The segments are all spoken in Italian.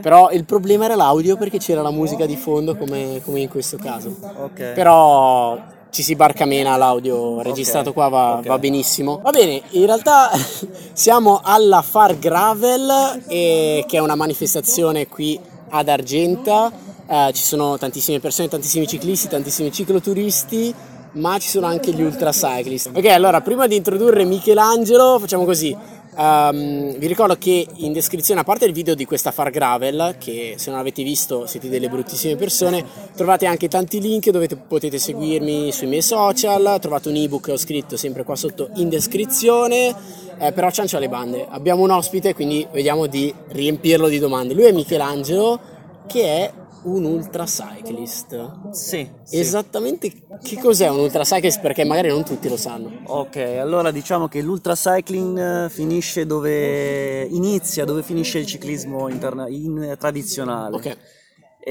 Però il problema era l'audio perché c'era la musica di fondo come, come in questo caso. Ok. Però ci si barcamena l'audio registrato qua va, ok. va benissimo. Va bene, in realtà siamo alla Far Gravel e- che è una manifestazione qui ad Argenta. Eh, ci sono tantissime persone, tantissimi ciclisti, tantissimi cicloturisti, ma ci sono anche gli ultra cyclist. Ok, allora prima di introdurre Michelangelo facciamo così. Ehm, vi ricordo che in descrizione, a parte il video di questa Far Gravel, che se non avete visto siete delle bruttissime persone, trovate anche tanti link dove te- potete seguirmi sui miei social, trovate un ebook che ho scritto sempre qua sotto in descrizione, eh, però ciancio alle bande. Abbiamo un ospite, quindi vediamo di riempirlo di domande. Lui è Michelangelo, che è un ultra cyclist. Sì, sì. Esattamente che cos'è un ultra cyclist? Perché magari non tutti lo sanno. Ok, allora diciamo che l'ultra cycling eh, finisce dove inizia, dove finisce il ciclismo interna- in- tradizionale. Ok.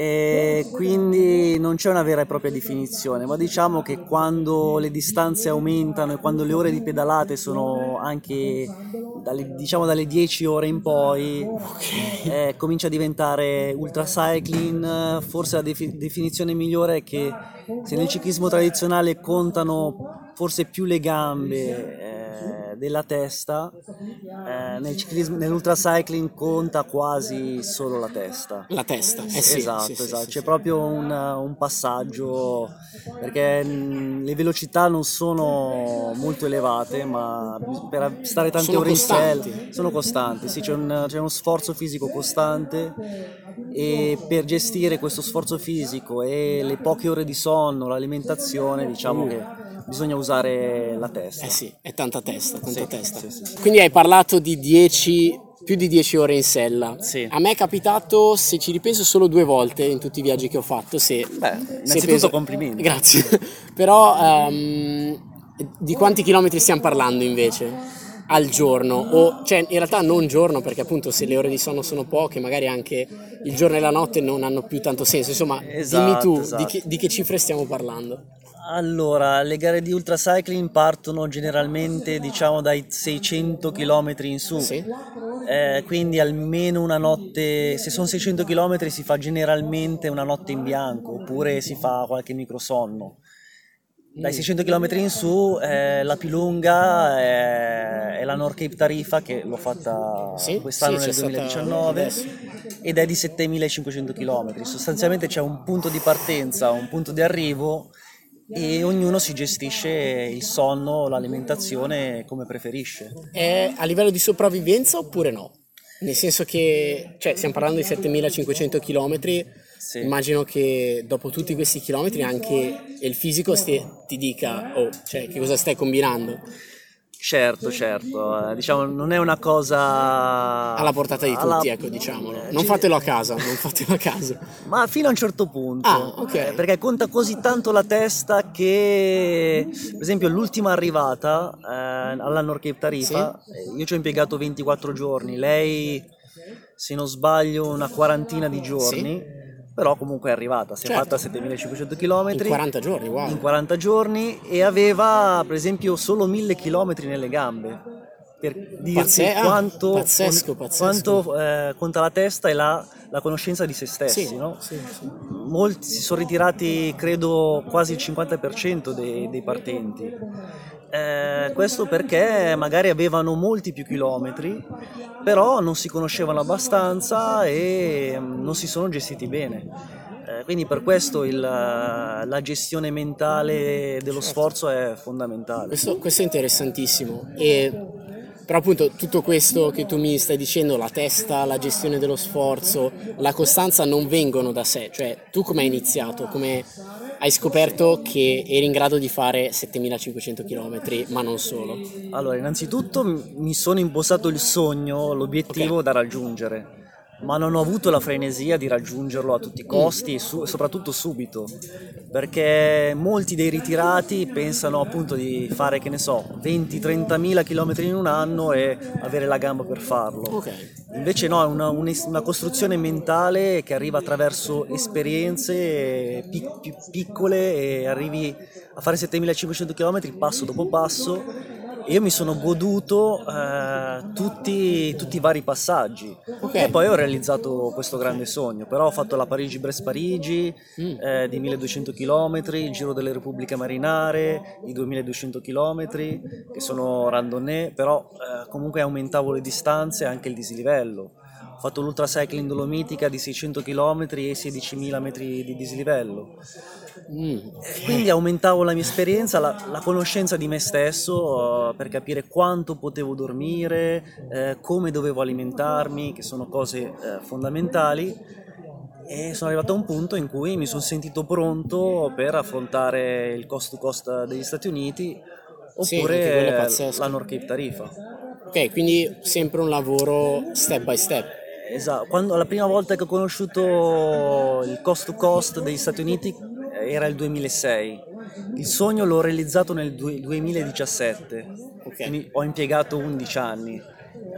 E quindi non c'è una vera e propria definizione, ma diciamo che quando le distanze aumentano e quando le ore di pedalate sono anche dalle, diciamo dalle 10 ore in poi, eh, comincia a diventare ultra cycling. Forse la defi- definizione migliore è che se nel ciclismo tradizionale contano forse più le gambe della testa, eh, nel ciclismo, nell'ultra cycling conta quasi solo la testa. La testa, eh sì. esatto, sì, esatto. sì, c'è proprio un, un passaggio perché mh, le velocità non sono molto elevate, ma per stare tante Sono ore costanti. in sella sono costanti, sì, c'è, un- c'è uno sforzo fisico costante e per gestire questo sforzo fisico e le poche ore di sonno, l'alimentazione, diciamo che bisogna usare la testa. Eh sì, è tanta testa, tanta Sì, testa. sì, sì. Quindi hai parlato di 10, più di 10 ore in sella. Sì. A me è capitato, se ci ripenso, solo due volte in tutti i viaggi che ho fatto. Se, Beh, innanzitutto penso- complimenti. Grazie. Però ehm, di quanti chilometri stiamo parlando invece? Al giorno, o cioè in realtà non giorno, perché appunto se le ore di sonno sono poche, magari anche il giorno e la notte non hanno più tanto senso. Insomma, dimmi Esatto, tu esatto. Di, che, di che cifre stiamo parlando? Allora, le gare di ultracycling partono generalmente diciamo dai 600 km in su, Sì. Eh, quindi almeno una notte, se sono 600 km si fa generalmente una notte in bianco oppure si fa qualche microsonno. Dai 600 km in su eh, la più lunga è, è la North Cape Tarifa che l'ho fatta Sì, quest'anno sì, nel c'è stata 2019 adesso. ed è di 7500 km. Sostanzialmente c'è un punto di partenza, un punto di arrivo e ognuno si gestisce il sonno, l'alimentazione come preferisce. È a livello di sopravvivenza oppure no? Nel senso che, cioè, stiamo parlando di 7500 km, Sì. immagino che dopo tutti questi chilometri anche il fisico sti- ti dica, oh, cioè, che cosa stai combinando? Certo, certo, eh, diciamo non è una cosa Alla portata di tutti, alla- ecco, diciamolo. eh, Non fatelo a casa, non fatelo a casa. Ma fino a un certo punto, Ah, ok. eh, perché conta così tanto la testa che, per esempio, l'ultima arrivata eh, alla North Cape Tarifa, eh, io ci ho impiegato 24 giorni, lei, se non sbaglio, una quarantina di giorni, però comunque è arrivata, si è Certo. fatta 7500 km In 40 giorni, wow. in 40 giorni e aveva, per esempio, solo 1000 km nelle gambe. Per dirti Pazze- ah, quanto, pazzesco, pazzesco. quanto eh, conta la testa e la, la conoscenza di se stessi, Sì, no? sì, sì. Molti si sono ritirati, credo, quasi il 50% dei, dei partenti. Eh, questo perché magari avevano molti più chilometri, però non si conoscevano abbastanza e mm, non si sono gestiti bene. Eh, quindi per questo il- la gestione mentale dello sforzo è fondamentale. Questo, questo è interessantissimo. E, però appunto tutto questo che tu mi stai dicendo, la testa, la gestione dello sforzo, la costanza non vengono da sé. Cioè, tu come hai iniziato? Come hai scoperto che eri in grado di fare 7500 km, ma non solo? Allora, innanzitutto mi sono impostato il sogno, l'obiettivo Ok. da raggiungere, ma non ho avuto la frenesia di raggiungerlo a tutti i costi e su- soprattutto subito, perché molti dei ritirati pensano appunto di fare, che ne so, 20-30 mila chilometri in un anno e avere la gamba per farlo. Ok. Invece no, è una, una costruzione mentale che arriva attraverso esperienze pic- più piccole e arrivi a fare 7500 km passo dopo passo io mi sono goduto eh, tutti, tutti, i vari passaggi okay. e poi ho realizzato questo grande sogno. Però ho fatto la Parigi-Brest-Parigi mm. eh, di 1200 km, il Giro delle Repubbliche Marinare di 2200 km, che sono randonnée, però eh, comunque aumentavo le distanze e anche il dislivello. Ho fatto l'ultra cycling dolomitica di 600 km e 16.000 metri di dislivello. Mm. Quindi aumentavo la mia esperienza, la, la conoscenza di me stesso uh, per capire quanto potevo dormire, eh, come dovevo alimentarmi, che sono cose eh, fondamentali. E sono arrivato a un punto in cui mi sono sentito pronto per affrontare il cost to cost degli Stati Uniti oppure sì, la North Cape Tarifa. Ok, quindi sempre un lavoro step by step. Esatto, Quando, la prima volta che ho conosciuto il cost to cost degli Stati Uniti era il 2006. Il sogno l'ho realizzato nel 2017, okay. quindi ho impiegato 11 anni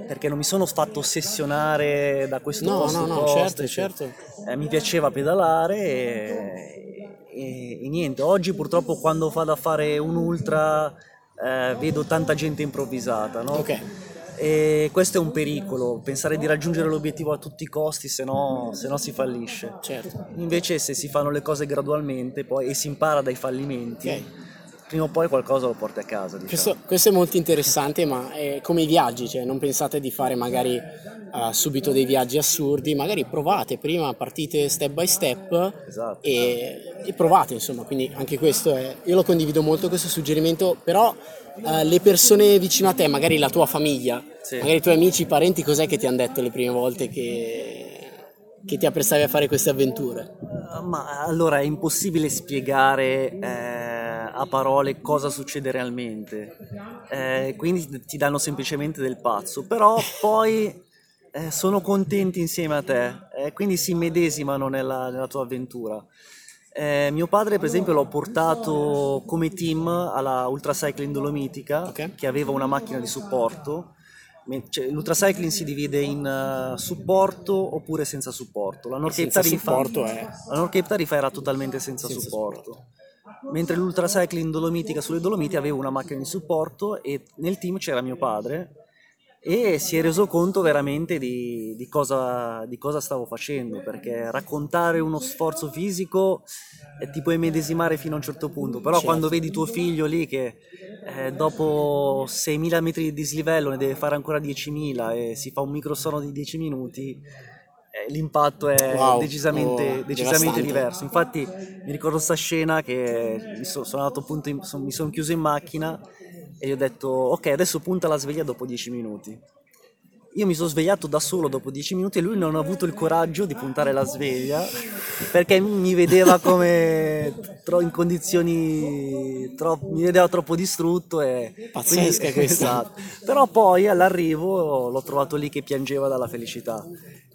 perché non mi sono fatto ossessionare da questo no, cost no, to no, cost. Certo, certo. Eh, mi piaceva pedalare e, e, e, niente. Oggi purtroppo quando vado a fare un ultra eh, vedo tanta gente improvvisata, no? Ok e questo è un pericolo, pensare di raggiungere l'obiettivo a tutti i costi, se no, se no si fallisce. Certo. Invece se si fanno le cose gradualmente poi, e si impara dai fallimenti, okay. Prima o poi qualcosa lo porti a casa. Diciamo. Questo, questo, è molto interessante, ma è come i viaggi, cioè non pensate di fare magari uh, subito dei viaggi assurdi, magari provate prima, partite step by step esatto. e, e provate, insomma, quindi anche questo è, io lo condivido molto questo suggerimento, però uh, le persone vicino a te, magari la tua famiglia, sì. magari i tuoi amici, i parenti, cos'è che ti hanno detto le prime volte che, che ti apprestavi a fare queste avventure? Ma allora è impossibile spiegare eh, a parole cosa succede realmente, eh, quindi ti danno semplicemente del pazzo, però poi eh, sono contenti insieme a te, eh, quindi si medesimano nella, nella tua avventura. Eh, mio padre, per esempio, l'ho portato come team alla Ultra Cycling Dolomitica, okay. che aveva una macchina di supporto. Cioè, l'Ultra Cycling si divide in uh, supporto oppure senza supporto. La North Cape Tarifa, è... Tarifa era totalmente senza, senza supporto. supporto. Mentre l'Ultra Cycling Dolomitica sulle Dolomiti aveva una macchina di supporto e nel team c'era mio padre e si è reso conto veramente di, di, cosa, di, cosa, stavo facendo perché raccontare uno sforzo fisico eh, ti puoi medesimare fino a un certo punto però certo. quando vedi tuo figlio lì che eh, dopo 6.000 metri di dislivello ne deve fare ancora 10.000 e si fa un microsono di 10 minuti l'impatto è wow. decisamente, oh, decisamente diverso. Infatti mi ricordo questa scena che mi sono, sono andato appunto in, son, mi sono chiuso in macchina e gli ho detto ok adesso punta la sveglia dopo 10 minuti io mi sono svegliato da solo dopo 10 minuti e lui non ha avuto il coraggio di puntare la sveglia perché mi vedeva come in condizioni troppo, mi vedeva troppo distrutto e pazzesca questa esatto. però poi all'arrivo l'ho trovato lì che piangeva dalla felicità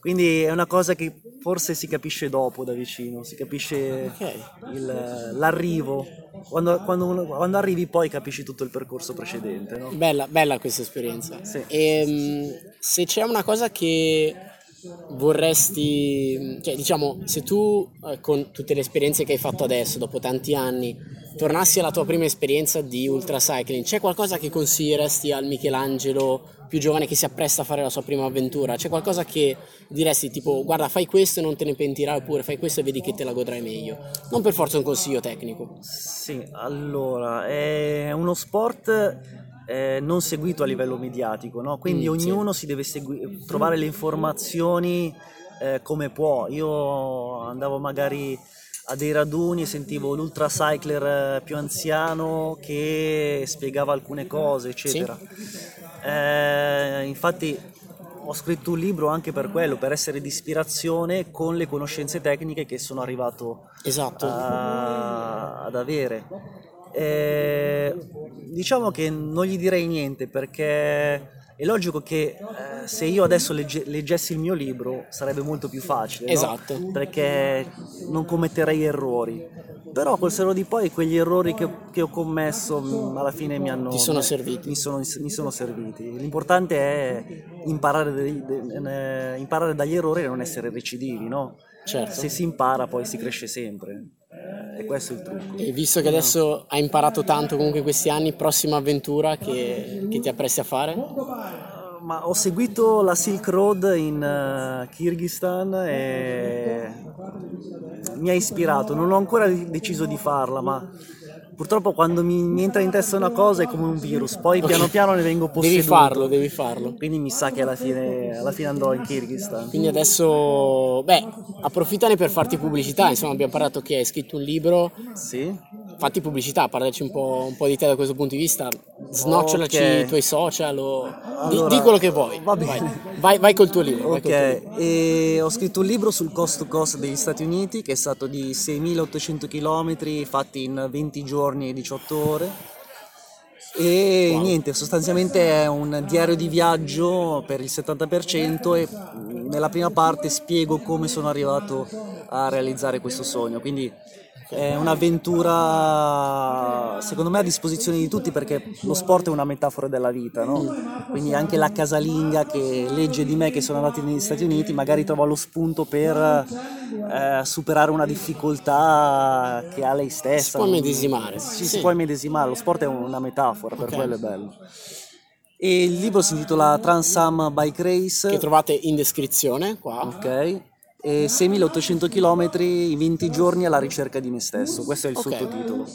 quindi è una cosa che forse si capisce dopo da vicino, si capisce okay. il, l'arrivo. Quando, quando, quando, arrivi poi capisci tutto il percorso precedente. No? Bella, bella questa esperienza. Sì. E, ehm, se c'è una cosa che vorresti, cioè diciamo, se tu eh, con tutte le esperienze che hai fatto adesso, dopo tanti anni, tornassi alla tua prima esperienza di ultracycling, c'è qualcosa che consiglieresti al Michelangelo più giovane che si appresta a fare la sua prima avventura? C'è qualcosa che diresti tipo guarda fai questo e non te ne pentirai oppure fai questo e vedi che te la godrai meglio? Non per forza un consiglio tecnico. Sì, allora è uno sport eh, non seguito a livello mediatico, no? quindi mm, ognuno sì. si deve segui- trovare le informazioni eh, come può. Io andavo magari a dei raduni sentivo l'ultra cycler eh, più anziano che spiegava alcune cose, eccetera. Sì. Eh, infatti ho scritto un libro anche per quello, per essere di ispirazione con le conoscenze tecniche che sono arrivato esatto. a, ad avere. Eh, diciamo che non gli direi niente perché è logico che eh, se io adesso legge, leggessi il mio libro sarebbe molto più facile, esatto. no? perché non commetterei errori. Però col seno di poi quegli errori che, che ho commesso mm, alla fine mi hanno... Ti sono serviti. Mi sono, mi sono serviti. L'importante è imparare, de, de, de, imparare, dagli errori e non essere recidivi, no? Certo. Se si impara poi si cresce sempre. E questo è il trucco. E visto che adesso hai imparato tanto comunque in questi anni, prossima avventura che, che ti appresti a fare? Ma ho seguito la Silk Road in uh, Kyrgyzstan e mi ha ispirato. Non ho ancora deciso di farla, ma purtroppo quando mi, mi, entra in testa una cosa è come un virus, poi okay. piano piano ne vengo posseduto. Devi farlo, devi farlo. Quindi mi sa che alla fine, alla fine andrò in Kyrgyzstan. Quindi adesso, beh, approfittane per farti pubblicità, insomma abbiamo parlato che hai scritto un libro. Sì. Fatti pubblicità, parlaci un po', un po', di te da questo punto di vista, snocciolaci okay. i tuoi social o allora, di, di, quello che vuoi. Va bene. Vai, vai, vai col tuo libro. Ok, tuo libro. ho scritto un libro sul cost to cost degli Stati Uniti che è stato di 6.800 km fatti in 20 giorni e 18 ore. E wow. niente, sostanzialmente è un diario di viaggio per il 70% e nella prima parte spiego come sono arrivato a realizzare questo sogno. Quindi è un'avventura secondo me a disposizione di tutti perché lo sport è una metafora della vita, no? Quindi anche la casalinga che legge di me che sono andato negli Stati Uniti magari trova lo spunto per eh, superare una difficoltà che ha lei stessa. Si può medesimare. Ci sì. si può medesimare, lo sport è una metafora, per okay. quello è bello. E il libro si intitola Transam Bike Race. Che trovate in descrizione qua. Ok e 6.800 km in 20 giorni alla ricerca di me stesso, questo è il okay. sottotitolo.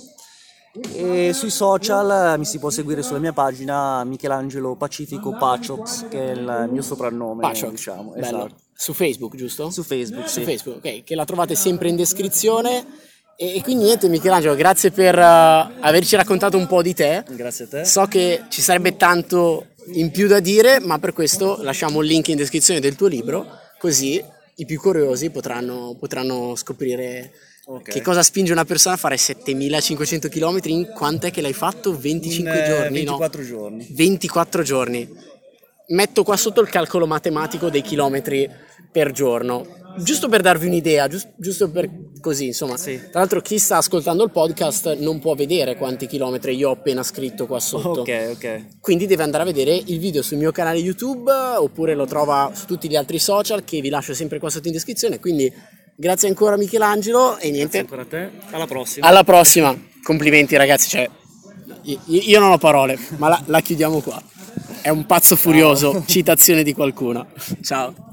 E sui social mi si può seguire sulla mia pagina Michelangelo Pacifico Paciox, che è il mio soprannome. Paciox, diciamo. Esatto. Su Facebook, giusto? Su Facebook, Su sì. Facebook, ok, che la trovate sempre in descrizione. E, quindi niente Michelangelo, grazie per uh, averci raccontato un po' di te. Grazie a te. So che ci sarebbe tanto in più da dire, ma per questo lasciamo il link in descrizione del tuo libro, così i più curiosi potranno, potranno scoprire okay. che cosa spinge una persona a fare 7500 km in quant'è che l'hai fatto? 25 in, eh, giorni? 24 no? giorni. 24 giorni. Metto qua sotto il calcolo matematico dei chilometri per giorno giusto per darvi un'idea, giusto, giusto per così, insomma. Sì. Tra l'altro chi sta ascoltando il podcast non può vedere quanti chilometri io ho appena scritto qua sotto. Ok, ok. Quindi deve andare a vedere il video sul mio canale YouTube oppure lo trova su tutti gli altri social che vi lascio sempre qua sotto in descrizione. Quindi grazie ancora Michelangelo e niente. Grazie ancora a te. Alla prossima. Alla prossima. Complimenti ragazzi, cioè io non ho parole, ma la, la chiudiamo qua. È un pazzo furioso, citazione di qualcuno. Ciao.